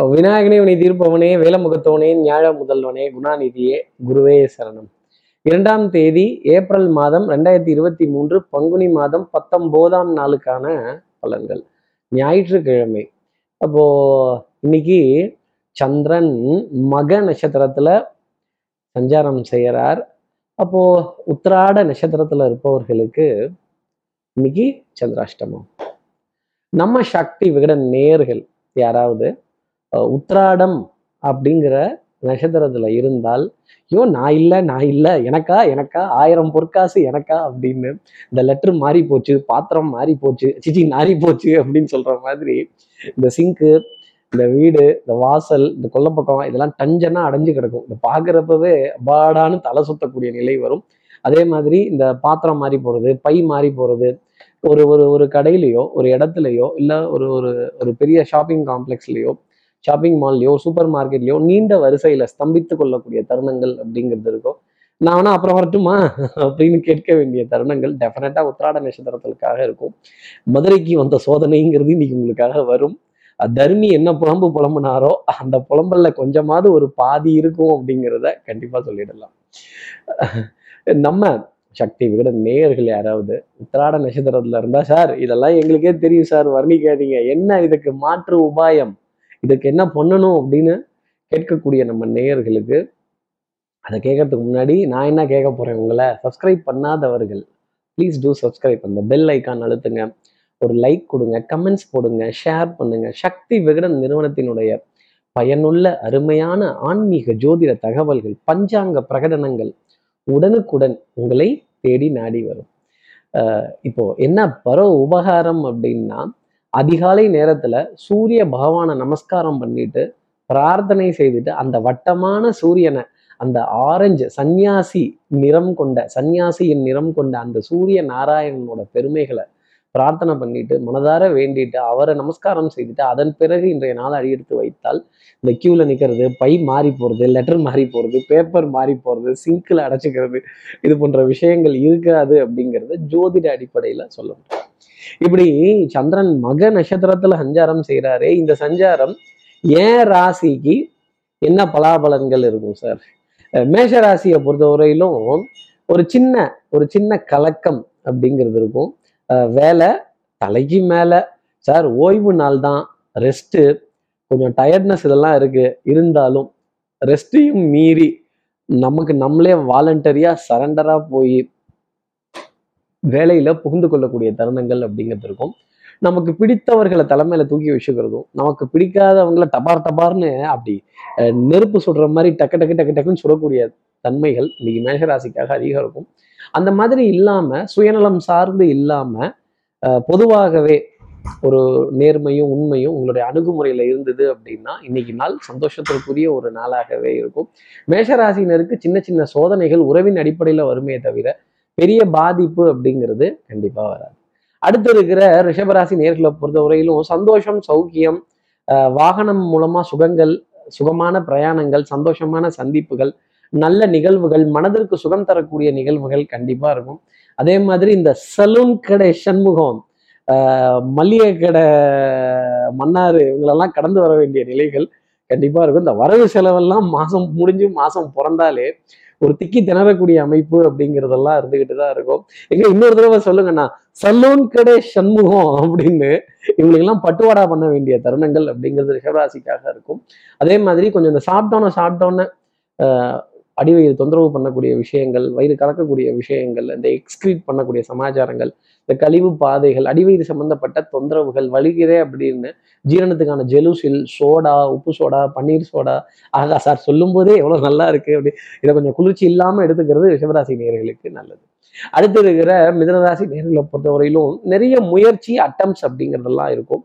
விநாயகனே உனி தீர்ப்பவனே வேலமுகத்தவனே ஞாழ முதல்வனே குணாநிதியே குருவே சரணம். இரண்டாம் தேதி ஏப்ரல் மாதம் ரெண்டாயிரத்தி இருபத்தி மூன்று பங்குனி மாதம் பத்தொம்போதாம் நாளுக்கான பலன்கள். ஞாயிற்றுக்கிழமை. அப்போ இன்னைக்கு சந்திரன் மக நட்சத்திரத்துல சஞ்சாரம் செய்யறார். அப்போ உத்திராட நட்சத்திரத்துல இருப்பவர்களுக்கு இன்னைக்கு சந்திராஷ்டமம். நம்ம சக்தி விகட நேர்கள் யாராவது? உத்ராடம் அப்படிங்கிற நட்சத்திரத்துல இருந்தால் ஐயோ நான் இல்லை நான் இல்லை எனக்கா எனக்கா ஆயிரம் பொற்காசு எனக்கா அப்படின்னு இந்த லெட்டர் மாறி போச்சு பாத்திரம் மாறி போச்சு சிச்சி நாறி போச்சு அப்படின்னு சொல்ற மாதிரி இந்த சிங்க்கு இந்த வீடு இந்த வாசல் இந்த கொல்லப்பக்கம் இதெல்லாம் டஞ்சனா அடைஞ்சு கிடக்கும். இந்த பார்க்குறப்பவே அபாடானு தலை சுத்தக்கூடிய நிலை வரும். அதே மாதிரி இந்த பாத்திரம் மாறி போறது பை மாறி போறது ஒரு ஒரு ஒரு கடையிலையோ ஒரு இடத்துலையோ இல்லை ஒரு ஒரு ஒரு பெரிய ஷாப்பிங் காம்ப்ளெக்ஸ்லையோ ஷாப்பிங் மால்லையோ சூப்பர் மார்க்கெட்லையோ நீண்ட வரிசையில ஸ்தம்பித்து கொள்ளக்கூடிய தருணங்கள் அப்படிங்கிறது இருக்கும். நான் வேணா அப்புறம் வரட்டுமா? அப்படின்னு கேட்க வேண்டிய தருணங்கள் டெஃபினட்டா உத்திராட நட்சத்திரத்திற்காக இருக்கும். மதுரைக்கு வந்த சோதனைங்கிறது இன்னைக்கு உங்களுக்காக வரும். தர்மி என்ன புலம்பு புலம்புனாரோ அந்த புலம்பல்ல கொஞ்சமாவது ஒரு பாதி இருக்கும் அப்படிங்கிறத கண்டிப்பா சொல்லிடலாம். நம்ம சக்தி விகட நேயர்கள் யாராவது உத்திராட நட்சத்திரத்துல இருந்தா சார் இதெல்லாம் எங்களுக்கே தெரியும் சார் வர்ணிக்காதீங்க. என்ன இதுக்கு மாற்று உபாயம்? இதுக்கு என்ன பண்ணணும் அப்படின்னு கேட்கக்கூடிய நம்ம நேயர்களுக்கு அதை கேட்கறதுக்கு முன்னாடி நான் என்ன கேட்க போறேன் உங்களை? சப்ஸ்கிரைப் பண்ணாதவர்கள் ப்ளீஸ் டூ சப்ஸ்கிரைப் அந்த பெல் ஐக்கான் அழுத்துங்க. ஒரு லைக் கொடுங்க கமெண்ட்ஸ் போடுங்க ஷேர் பண்ணுங்க. சக்தி விகடன் நிறுவனத்தினுடைய பயனுள்ள அருமையான ஆன்மீக ஜோதிட தகவல்கள் பஞ்சாங்க பிரகடனங்கள் உடனுக்குடன் உங்களை தேடி நாடி வரும். இப்போ என்ன பரோ உபகாரம் அப்படின்னா அதிகாலை நேரத்துல சூரிய பகவானை நமஸ்காரம் பண்ணிட்டு பிரார்த்தனை செய்துட்டு அந்த வட்டமான சூரியனை அந்த ஆரஞ்சு சந்நியாசி நிறம் கொண்ட சந்நியாசியின் நிறம் கொண்ட அந்த சூரிய நாராயணனோட பெருமைகளை பிரார்த்தனை பண்ணிட்டு மனதார வேண்டிட்டு அவரை நமஸ்காரம் செய்துட்டு அதன் பிறகு இன்றைய நாள் அடியெடுத்து வைத்தால் இந்த கியூவில் நிக்கிறது பை மாறி போறது லெட்டர் மாறி போறது பேப்பர் மாறி போறது சிங்கில் அடைச்சிக்கிறது இது போன்ற விஷயங்கள் இருக்காது அப்படிங்கிறத ஜோதிட அடிப்படையில சொல்ல முடியும். இப்படி சந்திரன் மக நட்சத்திரத்துல சஞ்சாரம் செய்யறாரே இந்த சஞ்சாரம் ஏன் ராசிக்கு என்ன பலாபலன்கள் இருக்கும் சார்? மேஷ ராசியை பொறுத்தவரையிலும் ஒரு சின்ன ஒரு சின்ன கலக்கம் அப்படிங்கிறது இருக்கும். அஹ் வேலை தலைக்கு மேல சார் ஓய்வு நாள் தான் ரெஸ்ட்டு கொஞ்சம் டயர்ட்னஸ் இதெல்லாம் இருக்கு. இருந்தாலும் ரெஸ்ட்டையும் மீறி நமக்கு நம்மளே வாலண்டரியா சரண்டரா போய் வேலையில புகுந்து கொள்ளக்கூடிய தருணங்கள் அப்படிங்கிறது இருக்கும். நமக்கு பிடித்தவர்களை தலைமையில தூக்கி வச்சுக்கிறதும் நமக்கு பிடிக்காதவங்கள டபார் டபார்னு அப்படி அஹ், நெருப்பு சுடுற மாதிரி டக்கு டக்கு டக்கு டக்குன்னு சுடக்கூடிய தன்மைகள் இன்னைக்கு மேஷராசிக்காக அதிகம் இருக்கும். அந்த மாதிரி இல்லாம சுயநலம் சார்ந்து இல்லாம பொதுவாகவே ஒரு நேர்மையும் உண்மையும் உங்களுடைய அணுகுமுறையில இருந்தது அப்படின்னா இன்னைக்கு நாள் சந்தோஷத்திற்குரிய ஒரு நாளாகவே இருக்கும். மேஷராசினருக்கு சின்ன சின்ன சோதனைகள் உறவின் அடிப்படையில வருமே தவிர பெரிய பாதிப்பு அப்படிங்கிறது கண்டிப்பா வராது. அடுத்து இருக்கிற ரிஷபராசி நேர்களை பொறுத்தவரையிலும் சந்தோஷம் சௌக்கியம் வாகனம் மூலமா சுகங்கள் சுகமான பிரயாணங்கள் சந்தோஷமான சந்திப்புகள் நல்ல நிகழ்வுகள் மனதிற்கு சுகம் தரக்கூடிய நிகழ்வுகள் கண்டிப்பா இருக்கும். அதே மாதிரி இந்த சலூன் கடை சண்முகம் ஆஹ் மல்லிகை கடை மன்னார் இவங்களெல்லாம் கடந்து வர வேண்டிய நிலைகள் கண்டிப்பா இருக்கும். இந்த வரவு செலவெல்லாம் மாசம் முடிஞ்சு மாசம் பிறந்தாலே ஒரு திக்கி திணறக்கூடிய அமைப்பு அப்படிங்கிறதெல்லாம் இருந்துகிட்டு தான் இருக்கும். எங்க இன்னொரு தடவை சொல்லுங்கண்ணா சலூன் கடை சண்முகம் அப்படின்னு இவங்களுக்கெல்லாம் பட்டுவாடா பண்ண வேண்டிய தருணங்கள் அப்படிங்கிறது ரிஷபராசிக்காக இருக்கும். அதே மாதிரி கொஞ்சம் இந்த சாப்பிட்டோன்னு சாப்பிட்டோன்னு அடிவயிறு தொந்தரவு பண்ணக்கூடிய விஷயங்கள் வயிறு கலக்கக்கூடிய விஷயங்கள் இந்த எக்ஸ்கிரீட் பண்ணக்கூடிய சமாச்சாரங்கள் இந்த கழிவு பாதைகள் அடிவயிறு சம்பந்தப்பட்ட தொந்தரவுகள் வலிக்கிறே அப்படின்னு ஜீரணத்துக்கான ஜெலுசில் சோடா உப்பு சோடா பன்னீர் சோடா ஆகா சார் சொல்லும் போதே எவ்வளவு நல்லா இருக்கு அப்படி. இதை கொஞ்சம் குளிர்ச்சி இல்லாமல் எடுத்துக்கிறது ரிஷபராசி நேர்களுக்கு நல்லது. அடுத்து இருக்கிற மிதனராசி நேர்களை பொறுத்தவரையிலும் நிறைய முயற்சி அட்டம்ஸ் அப்படிங்கிறதெல்லாம் இருக்கும்.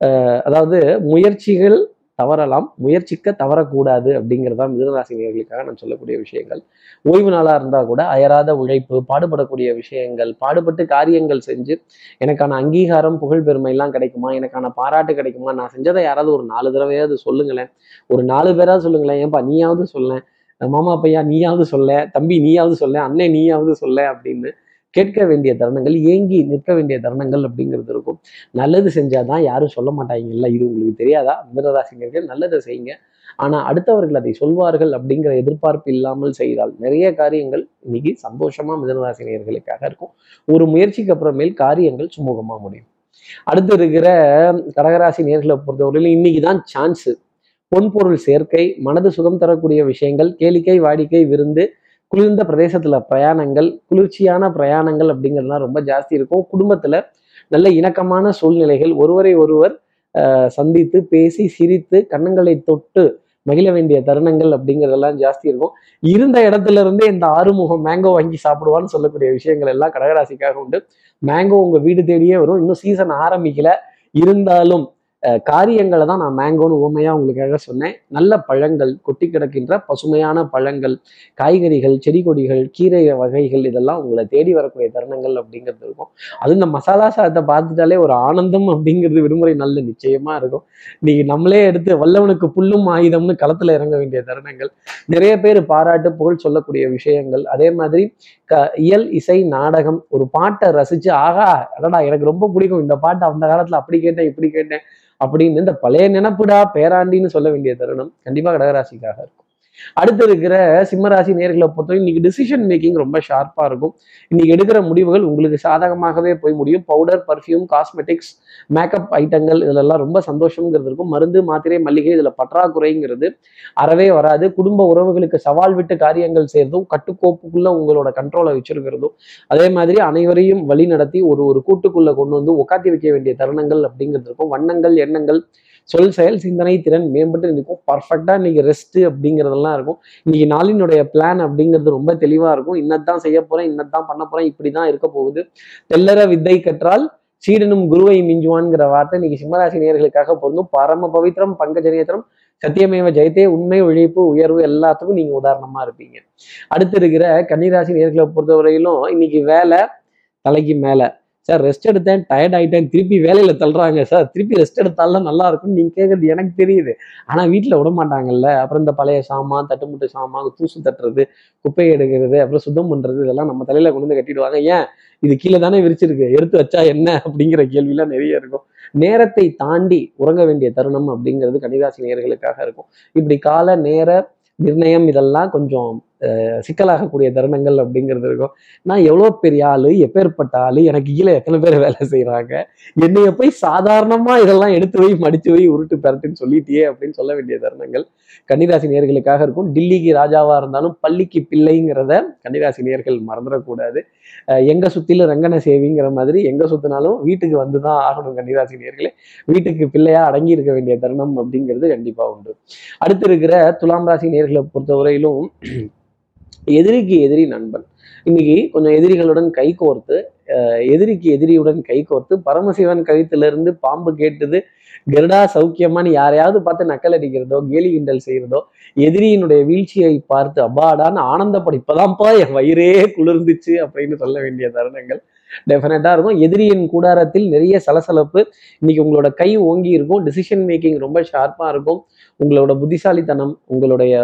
அஹ் அதாவது முயற்சிகள் தவறலாம் முயற்சிக்க தவறக்கூடாது அப்படிங்கிறதா மிதனராசி நேர்களுக்காக நான் சொல்லக்கூடிய விஷயங்கள். ஓய்வு நாளாக இருந்தால் கூட அயராத உழைப்பு பாடுபடக்கூடிய விஷயங்கள் பாடுபட்டு காரியங்கள் செஞ்சு எனக்கான அங்கீகாரம் புகழ் பெருமைலாம் கிடைக்குமா? எனக்கான பாராட்டு கிடைக்குமா? நான் செஞ்சதை யாராவது ஒரு நாலு தடவையாவது சொல்லுங்களேன். ஒரு நாலு பேராவது சொல்லுங்களேன். ஏன்பா நீயாவது சொல்லேன்? மாமா பையா நீயாவது சொல்ல தம்பி நீயாவது சொல்ல அண்ணன் நீயாவது சொல்ல அப்படின்னு கேட்க வேண்டிய தருணங்கள் ஏங்கி நிற்க வேண்டிய தருணங்கள் அப்படிங்கிறது இருக்கும். நல்லது செஞ்சாதான் யாரும் சொல்ல மாட்டாங்கல்ல இது உங்களுக்கு தெரியாதா? மிதனராசினியர்கள் நல்லதை செய்யுங்க. ஆனா அடுத்தவர்கள் அதை சொல்வார்கள் அப்படிங்கிற எதிர்பார்ப்பு இல்லாமல் செய்தால் நிறைய காரியங்கள் இன்னைக்கு சந்தோஷமா மிதனராசினியர்களுக்காக இருக்கும். ஒரு முயற்சிக்கு அப்புறமேல் காரியங்கள் சுமூகமா முடியும். அடுத்து இருக்கிற கடகராசி நேர்களை பொறுத்தவரையிலும் இன்னைக்கு தான் சான்ஸ் பொன்பொருள் சேர்க்கை மனது சுகம் தரக்கூடிய விஷயங்கள் கேளிக்கை வாடிக்கை விருந்து குளிர்ந்த பிரதேசத்துல பிரயாணங்கள் குளிர்ச்சியான பிரயாணங்கள் அப்படிங்கிறதுலாம் ரொம்ப ஜாஸ்தி இருக்கும். குடும்பத்துல நல்ல இணக்கமான சூழ்நிலைகள் ஒருவரை ஒருவர் சந்தித்து பேசி சிரித்து கன்னங்களை தொட்டு மகிழ வேண்டிய தருணங்கள் அப்படிங்கிறதெல்லாம் ஜாஸ்தி இருக்கும். இருந்த இடத்துல இருந்தே இந்த ஆறுமுகம் மேங்கோ வாங்கி சாப்பிடுவான்னு சொல்லக்கூடிய விஷயங்கள் எல்லாம் கடகராசிக்காக உண்டு. மேங்கோ உங்க வீடு தேடியே வரும். இன்னும் சீசன் ஆரம்பிக்கல. இருந்தாலும் காரியங்களை தான் நான் மேங்கோன்னு உண்மையா உங்களுக்காக சொன்னேன். நல்ல பழங்கள் கொட்டி கிடக்கின்ற பசுமையான பழங்கள் காய்கறிகள் செடி கொடிகள் கீரை வகைகள் இதெல்லாம் உங்களை தேடி வரக்கூடிய தருணங்கள் அப்படிங்கிறது இருக்கும். அது இந்த மசாலா சாதத்தை பார்த்துட்டாலே ஒரு ஆனந்தம் அப்படிங்கிறது விடுமுறை நல்ல நிச்சயமா இருக்கும். நீ நம்மளே எடுத்து வல்லவனுக்கு புல்லும் ஆயுதம்னு களத்துல இறங்க வேண்டிய தருணங்கள். நிறைய பேர் பாராட்டு புகழ் சொல்லக்கூடிய விஷயங்கள். அதே மாதிரி க இயல் இசை நாடகம் ஒரு பாட்டை ரசிச்சு ஆகா அடடா எனக்கு ரொம்ப பிடிக்கும். இந்த பாட்டை அந்த காலத்துல அப்படி கேட்டேன் இப்படி கேட்டேன். அப்படின்னு இந்த பழைய நினப்புடா பேராண்டின்னு சொல்ல வேண்டிய தருணம் கண்டிப்பா கடகராசிக்காக இருக்கும். அடுத்து இருக்கிற சிம்மராசி நேர்களை பொறுத்தவரை இன்னைக்கு டிசிஷன் மேக்கிங் ரொம்ப ஷார்ப்பா இருக்கும். இன்னைக்கு எடுக்கிற முடிவுகள் உங்களுக்கு சாதகமாகவே போய் முடியும். பவுடர் பர்ஃப்யூம் காஸ்மெட்டிக்ஸ் மேக்கப் ஐட்டங்கள் இதெல்லாம் ரொம்ப சந்தோஷங்கிறது இருக்கும். மருந்து மாத்திரை மல்லிகை இதுல பற்றாக்குறைங்கிறது அறவே வராது. குடும்ப உறவுகளுக்கு சவால் விட்டு காரியங்கள் செய்யறதும் கட்டுக்கோப்புக்குள்ள உங்களோட கண்ட்ரோலை வச்சிருக்கிறதும் அதே மாதிரி அனைவரையும் வழி நடத்தி ஒரு ஒரு கூட்டுக்குள்ள கொண்டு வந்து உட்காத்தி வைக்க வேண்டிய தருணங்கள் அப்படிங்கிறது இருக்கும். வண்ணங்கள் எண்ணங்கள் சொல் செயல் சிந்தனை திறன் மேம்பட்டு இருக்கும் பர்ஃபெக்டாக இன்னைக்கு ரெஸ்ட் அப்படிங்கிறதெல்லாம் இருக்கும். இன்னைக்கு நாளினுடைய பிளான் அப்படிங்கிறது ரொம்ப தெளிவாக இருக்கும். இன்னதான் செய்ய போகிறேன் இன்னதான் பண்ண போகிறேன் இப்படி தான் இருக்க போகுது. தெல்லற வித்தை கற்றால் சீடனும் குருவை மிஞ்சுவான்ங்கிற வார்த்தை இன்னைக்கு சிம்மராசி நேர்களுக்காக பொருந்தும். பரம பவித்ரம் பங்கஜநேத்திரம் சத்தியமேவ ஜெயத்தே உண்மை உழைப்பு உயர்வு எல்லாத்துக்கும் நீங்க உதாரணமா இருப்பீங்க. அடுத்து இருக்கிற கன்னிராசி நேர்களை பொறுத்தவரையிலும் இன்னைக்கு வேலை தலைக்கு மேலே. சார் ரெஸ்ட் எடுத்தேன் டயர்ட் ஆகிட்டேன் திருப்பி வேலையில் தள்ளுறாங்க சார். திருப்பி ரெஸ்ட் எடுத்தாலும் நல்லா இருக்கும்னு நீங்க கேட்குறது எனக்கு தெரியுது. ஆனால் வீட்டில் விட மாட்டாங்கல்ல. அப்புறம் இந்த பழைய சாமான் தட்டுமுட்டு சாமான் தூசு தட்டுறது குப்பை எடுக்கிறது அப்புறம் சுத்தம் பண்ணுறது இதெல்லாம் நம்ம தலையில் கொண்டு வந்து கட்டிடுவாங்க. ஏன்? இது கீழே தானே விரிச்சிருக்கு. எடுத்து வச்சா என்ன? அப்படிங்கிற கேள்விலாம் நிறைய இருக்கும். நேரத்தை தாண்டி உறங்க வேண்டிய தருணம் அப்படிங்கிறது கன்னிராசி நேர்களுக்காக இருக்கும். இப்படி கால நேர நிர்ணயம் இதெல்லாம் கொஞ்சம் சிக்கலாகக்கூடிய தருணங்கள் அப்படிங்கிறது இருக்கும். நான் எவ்வளோ பெரிய ஆள் எப்பேற்பட்ட ஆள் எனக்கு கீழே எத்தனை பேர் வேலை செய்கிறாங்க என்னைய போய் சாதாரணமாக இதெல்லாம் எடுத்து போய் மடிச்சு போய் உருட்டு பெறட்டுன்னு சொல்லிட்டியே அப்படின்னு சொல்ல வேண்டிய தருணங்கள் கன்னிராசி நேர்களுக்காக இருக்கும். டில்லிக்கு ராஜாவாக இருந்தாலும் பள்ளிக்கு பிள்ளைங்கிறத கன்னிராசி நேர்கள் மறந்துடக்கூடாது. எங்கே எங்க ரங்கன சேவிங்கிற மாதிரி எங்க சுத்தினாலும் வீட்டுக்கு வந்துதான் ஆகணும் கன்னிராசி நேர்களே வீட்டுக்கு பிள்ளையா அடங்கி இருக்க வேண்டிய தருணம் அப்படிங்கிறது கண்டிப்பாக உண்டு. அடுத்து இருக்கிற துலாம் ராசி நேர்களை பொறுத்தவரையிலும் எதிரிக்கு எதிரி நண்பன். இன்னைக்கு கொஞ்சம் எதிரிகளுடன் கை கோர்த்து எதிரிக்கு எதிரியுடன் கை கோர்த்து பரமசிவன் கழுத்திலிருந்து பாம்பு கேட்டது கருடா சௌக்கியமான்னு யாரையாவது பார்த்து நக்கல் அடிக்கிறதோ கேலி கிண்டல் செய்கிறதோ எதிரியினுடைய வீழ்ச்சியை பார்த்து அப்பாடான்னு ஆனந்தப்பட இப்பதான்ப்பா என் வயிறே குளிர்ந்துச்சு அப்படின்னு சொல்ல வேண்டிய தருணங்கள். டெஃபினட்டாக இருக்கும். எதிரியின் கூடாரத்தில் நிறைய சலசலப்பு. இன்னைக்கு உங்களோட கை ஓங்கி இருக்கும். டிசிஷன் மேக்கிங் ரொம்ப ஷார்ப்பா இருக்கும். உங்களோட புத்திசாலித்தனம் உங்களுடைய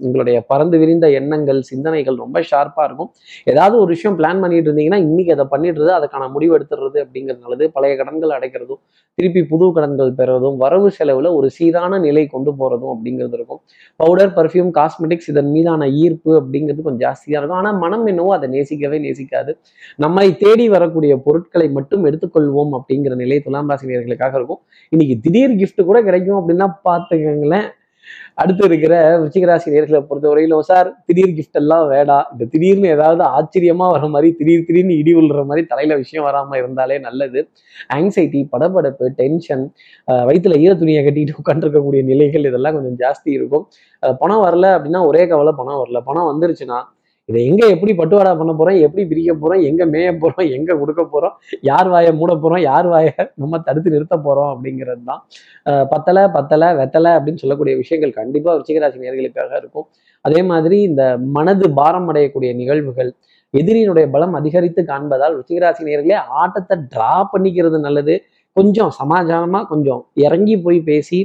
உங்களுடைய பறந்து விரிந்த எண்ணங்கள் சிந்தனைகள் ரொம்ப ஷார்ப்பா இருக்கும். ஏதாவது ஒரு விஷயம் பிளான் பண்ணிட்டு இருந்தீங்கன்னா இன்னைக்கு அதை பண்ணிடுறது அதுக்கான முடிவு எடுத்துடுறது அப்படிங்கிறது நல்லது. பழைய கடன்கள் அடைக்கிறதும் திருப்பி புது கடன்கள் பெறுவதும் வரவு செலவுல ஒரு சீரான நிலை கொண்டு போறதும் அப்படிங்கிறது இருக்கும். பவுடர் பர்ஃப்யூம் காஸ்மெட்டிக்ஸ் இதன் மீதான ஈர்ப்பு அப்படிங்கிறது கொஞ்சம் ஜாஸ்தியா இருக்கும். ஆனா மனம் என்னவோ அதை நேசிக்கவே நேசிக்காது. நம்மை தேடி வரக்கூடிய பொருட்களை மட்டும் எடுத்துக்கொள்வோம் அப்படிங்கிற நிலை துலாம் ராசினியர்களுக்காக இருக்கும். இன்னைக்கு திடீர் கிஃப்ட் கூட கிடைக்கும் அப்படின்னா பார்த்துக்கங்களேன். அடுத்து இருக்கிற விருச்சிகராசி நேர்களை பொறுத்தவரையிலும் சார் திடீர் கிஃப்ட் எல்லாம் வேடா. இந்த திடீர்னு ஏதாவது ஆச்சரியமா வர மாதிரி திடீர் திடீர்னு இடி விழுற மாதிரி தலையில விஷயம் வராம இருந்தாலே நல்லது. ஆங்ஸைட்டி படபடப்பு டென்ஷன் வயிற்றுல ஈர துணியை கட்டிட்டு உட்காந்துருக்கக்கூடிய நிலைகள் இதெல்லாம் கொஞ்சம் ஜாஸ்தி இருக்கும். பணம் வரல அப்படின்னா ஒரே கவலை பணம் வரல. பணம் வந்துருச்சுன்னா இதை எங்கே எப்படி பட்டுவாடா பண்ண போகிறோம் எப்படி பிரிக்க போகிறோம் எங்கே மேய போகிறோம் எங்கே கொடுக்க போகிறோம் யார் வாயை மூட போகிறோம் யார் வாயை நம்ம தடுத்து நிறுத்த போகிறோம் அப்படிங்கிறது தான். பத்தலை பத்தலை வெத்தலை அப்படின்னு சொல்லக்கூடிய விஷயங்கள் கண்டிப்பாக விருச்சிகராசி நேர்களுக்காக இருக்கும். அதே மாதிரி இந்த மனது பாரம் அடையக்கூடிய நிகழ்வுகள் எதிரியினுடைய பலம் அதிகரித்து காண்பதால் ருச்சிகராசி நேர்களே ஆட்டத்தை டிரா பண்ணிக்கிறது நல்லது. கொஞ்சம் சமாதானமாக கொஞ்சம் இறங்கி போய் பேசி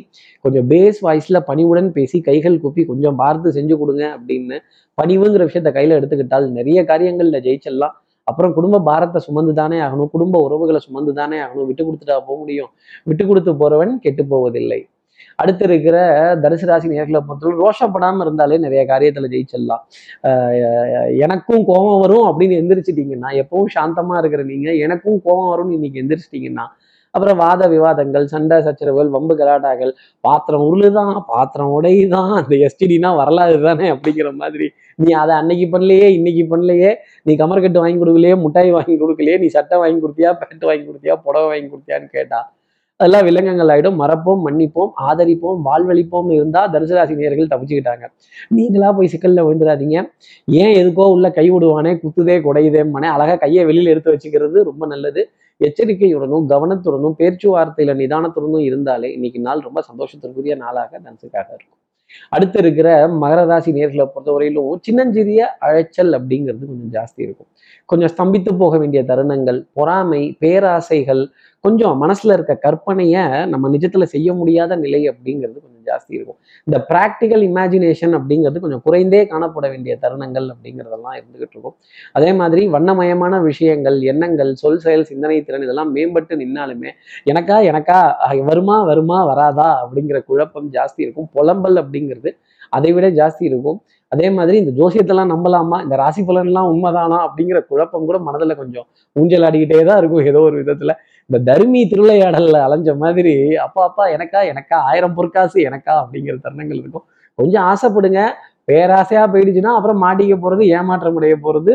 கொஞ்சம் பேஸ் வாய்ஸ்ல பணிவுடன் பேசி கைகள் கூப்பி கொஞ்சம் பார்த்து செஞ்சு கொடுங்க அப்படின்னு பணிவுங்கிற விஷயத்த கையில எடுத்துக்கிட்டால் நிறைய காரியங்கள்ல ஜெயிச்சிடலாம். அப்புறம் குடும்ப பாரத்தை சுமந்து தானே ஆகணும் குடும்ப உறவுகளை சுமந்து தானே ஆகணும் விட்டு கொடுத்துட்டா போக முடியும். விட்டு கொடுத்து போறவன் கெட்டு போவதில்லை. அடுத்து இருக்கிற தனுசு ராசி நேர்களை பொறுத்தவரை ரோஷப்படாம இருந்தாலே நிறைய காரியத்துல ஜெயிச்சிடலாம். எனக்கும் கோபம் வரும் அப்படின்னு எந்திரிச்சிட்டீங்கன்னா எப்பவும் சாந்தமா இருக்கிற நீங்க எனக்கும் கோபம் வரும்னு இன்னைக்கு எந்திரிச்சிட்டீங்கன்னா அப்புறம் வாத விவாதங்கள் சண்டை சச்சரவுகள் வம்பு கலாட்டாக்கள் பாத்திரம் உருளுதான் பாத்திரம் உடையுதான் அந்த எஸ்டிடினா வரலாறு தானே அப்படிங்கிற மாதிரி. நீ அதை அன்னைக்கு பண்ணலையே இன்னைக்கு பண்ணலையே நீ கமர்கட்டு வாங்கி கொடுக்கலையே முட்டாய் வாங்கி கொடுக்கலையே நீ சட்டை வாங்கி கொடுத்தியா பேண்ட் வாங்கி கொடுத்தியா புடவை வாங்கி கொடுத்தியான்னு கேட்டா அதெல்லாம் விலங்கங்கள் ஆயிடும். மறப்போம் மன்னிப்போம் ஆதரிப்போம் வாழ்வழிப்போம் இருந்தா தனுசராசி நேர்கள் தப்பிச்சுக்கிட்டாங்க. நீங்களா போய் சிக்கல்ல விழுந்துடாதீங்க. ஏன் எதுக்கோ உள்ள கை விடுவானே குத்துதே குடையுதேம்மானே அழகா கையை வெளியில எடுத்து வச்சுக்கிறது ரொம்ப நல்லது. எச்சரிக்கையுடனும் கவனத்துடனும் பேச்சுவார்த்தையில நிதானத்துடனும் இருந்தாலே இன்னைக்கு நாள் ரொம்ப சந்தோஷத்திற்குரிய நாளாக தனுசுக்காக இருக்கும். அடுத்து இருக்கிற மகர ராசி நேர்களை பொறுத்தவரையிலும் சின்னஞ்சிறிய அழைச்சல் அப்படிங்கிறது கொஞ்சம் ஜாஸ்தி இருக்கும். கொஞ்சம் ஸ்தம்பித்து போக வேண்டிய தருணங்கள் பொறாமை பேராசைகள் கொஞ்சம் மனசுல இருக்க கற்பனையை நம்ம நிஜத்துல செய்ய முடியாத நிலை அப்படிங்கிறது கொஞ்சம் ஜாஸ்தி இருக்கும். இந்த ப்ராக்டிக்கல் இமேஜினேஷன் அப்படிங்கிறது கொஞ்சம் குறைந்தே காணப்பட வேண்டிய தருணங்கள் அப்படிங்கிறதெல்லாம் இருந்துகிட்டு இருக்கும். அதே மாதிரி வண்ணமயமான விஷயங்கள் எண்ணங்கள் சொல் செயல் சிந்தனை திறன் இதெல்லாம் மேம்பட்டு நின்னாலுமே எனக்கா எனக்கா வருமா வருமா வராதா அப்படிங்கிற குழப்பம் ஜாஸ்தி இருக்கும். புலம்பல் அப்படிங்கிறது அதை விட ஜாஸ்தி இருக்கும். அதே மாதிரி இந்த ஜோசியத்தெல்லாம் நம்பலாமா? இந்த ராசி பலன்லாம் உண்மைதானா? அப்படிங்கிற குழப்பம் கூட மனதில் கொஞ்சம் ஊஞ்சல் ஆடிக்கிட்டே தான் இருக்கும். ஏதோ ஒரு விதத்தில். இந்த தர்மி திருவிளையாடல்ல அலைஞ்ச மாதிரி அப்பா அப்பா எனக்கா எனக்கா ஆயிரம் பொற்காசு எனக்கா அப்படிங்கிற தருணங்கள் இருக்கும். கொஞ்சம் ஆசைப்படுங்க. பேராசையா போயிடுச்சுன்னா அப்புறம் மாட்டிக்க போறது ஏமாற்றம் அடைய போறது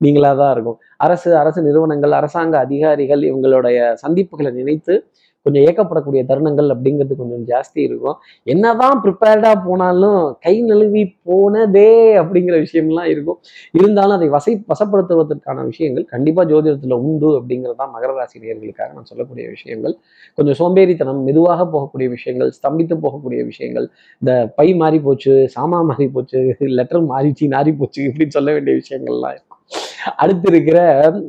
நீங்களா தான் இருக்கும். அரசு அரசு நிறுவனங்கள் அரசாங்க அதிகாரிகள் இவங்களுடைய சந்திப்புகளை நினைத்து கொஞ்சம் ஏக்கப்படக்கூடிய தருணங்கள் அப்படிங்கிறது கொஞ்சம் ஜாஸ்தி இருக்கும். என்னதான் ப்ரிப்பேர்டாக போனாலும் கை நழுவி போனதே அப்படிங்கிற விஷயம்லாம் இருக்கும். இருந்தாலும் அதை வசை வசப்படுத்துவதற்கான விஷயங்கள் கண்டிப்பாக ஜோதிடத்தில் உண்டு அப்படிங்கிறது தான் மகர ராசி நேர்களுக்காக நான் சொல்லக்கூடிய விஷயங்கள். கொஞ்சம் சோம்பேறித்தனம் மெதுவாக போகக்கூடிய விஷயங்கள் ஸ்தம்பித்து போகக்கூடிய விஷயங்கள் இந்த பை மாறி போச்சு சாமா மாறி போச்சு லெட்டர் மாறிச்சு நாறி போச்சு இப்படின்னு சொல்ல வேண்டிய விஷயங்கள்லாம் அடுத்து இருக்கிற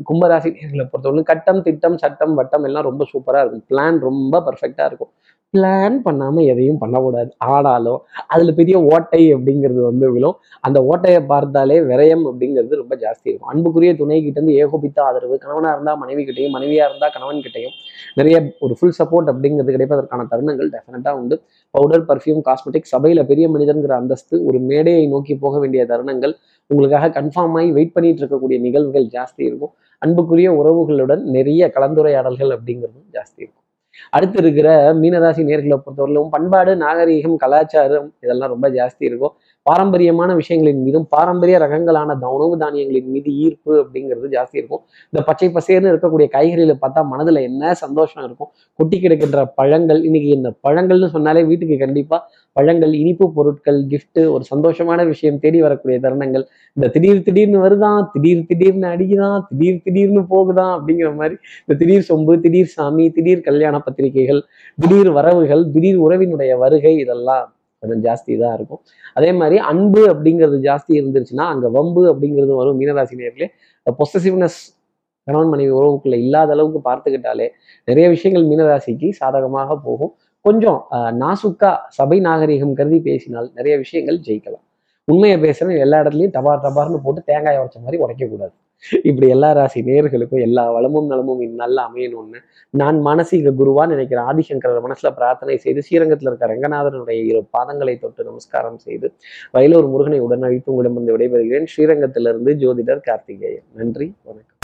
கும்பராசி நேர்களை பொறுத்தவரை கட்டம் திட்டம் சட்டம் வட்டம் எல்லாம் ரொம்ப சூப்பரா இருக்கும். பிளான் ரொம்ப பர்ஃபெக்டா இருக்கும். பிளான் பண்ணாம எதையும் பண்ணக்கூடாது. ஆனாலும் அதுல பெரிய ஓட்டை அப்படிங்கிறது வந்து விழும். அந்த ஓட்டையை பார்த்தாலே விரயம் அப்படிங்கிறது ரொம்ப ஜாஸ்தி இருக்கும். அன்புக்குரிய துணை கிட்ட இருந்து ஏகோபித்த ஆதரவு கணவனா இருந்தா மனைவி கிட்டையும் மனைவியா இருந்தா கணவன் கிட்டையும் நிறைய ஒரு ஃபுல் சப்போர்ட் அப்படிங்கிறது கிடைப்பதற்கான தருணங்கள் டெஃபினட்டா உண்டு. பவுடர் பர்ஃப்யூம் காஸ்மெட்டிக் சபையில பெரிய மனிதன்கிற அந்தஸ்து ஒரு மேடையை நோக்கி போக வேண்டிய தருணங்கள் உங்களுக்காக கன்ஃபார்ம் ஆகி வெயிட் பண்ணிட்டு இருக்கக்கூடிய நிகழ்வுகள் ஜாஸ்தி இருக்கும். அன்புக்குரிய உறவுகளுடன் நிறைய கலந்துரையாடல்கள் அப்படிங்கிறதும் ஜாஸ்தி இருக்கும். அடுத்து இருக்கிற மீனராசி நேர்களை பொறுத்தவரையிலும் பண்பாடு நாகரீகம் கலாச்சாரம் இதெல்லாம் ரொம்ப ஜாஸ்தி இருக்கும். பாரம்பரியமான விஷயங்களின் மீதும் பாரம்பரிய ரகங்களான உணவு தானியங்களின் மீது ஈர்ப்பு அப்படிங்கிறது ஜாஸ்தி இருக்கும். இந்த பச்சை பசேர்னு இருக்கக்கூடிய காய்கறிகளை பார்த்தா மனதுல என்ன சந்தோஷம் இருக்கும்? கொட்டி கிடக்கின்ற பழங்கள் இன்னைக்கு இந்த பழங்கள்னு சொன்னாலே வீட்டுக்கு கண்டிப்பா பழங்கள் இனிப்பு பொருட்கள் கிஃப்ட் ஒரு சந்தோஷமான விஷயம் தேடி வரக்கூடிய தருணங்கள். இந்த திடீர் திடீர்னு வருதான் திடீர் திடீர்னு அடிக்குதான் திடீர் திடீர்னு போகுதான் அப்படிங்கிற மாதிரி இந்த திடீர் சொம்பு திடீர் சாமி திடீர் கல்யாண பத்திரிகைகள் திடீர் வரவுகள் திடீர் உறவினுடைய வருகை இதெல்லாம். கொஞ்சம் ஜாஸ்தி தான் இருக்கும். அதே மாதிரி அன்பு அப்படிங்கிறது ஜாஸ்தி இருந்துருச்சுன்னா அங்க வம்பு அப்படிங்கிறது வரும் மீனராசி நேர்களே பொசசிவ்னஸ் கணவன் மனைவி உறவுக்குள்ள இல்லாத அளவுக்கு பார்த்துக்கிட்டாலே நிறைய விஷயங்கள் மீனராசிக்கு சாதகமாக போகும். கொஞ்சம் நாசுக்கா சபை நாகரிகம் கருதி பேசினால் நிறைய விஷயங்கள் ஜெயிக்கலாம். உண்மையை பேசுறேன் எல்லா இடத்துலையும் டபார் டபார்னு போட்டு தேங்காய் உடைச்ச மாதிரி உடைக்கக்கூடாது. இப்படி எல்லா ராசி நேர்களுக்கும் எல்லா வளமும் நலமும் நல்லா அமையணும்னு நான் மானசீக குருவா நினைக்கிற ஆதிசங்கரர் மனசுல பிரார்த்தனை செய்து ஸ்ரீரங்கத்தில் இருக்க ரங்கநாதனுடைய இரு பாதங்களை தொட்டு நமஸ்காரம் செய்து வயலூர் முருகனை உடன் உங்களிடமிருந்து விடைபெறுகிறேன். ஸ்ரீரங்கத்திலிருந்து ஜோதிடர் கார்த்திகேயன். நன்றி வணக்கம்.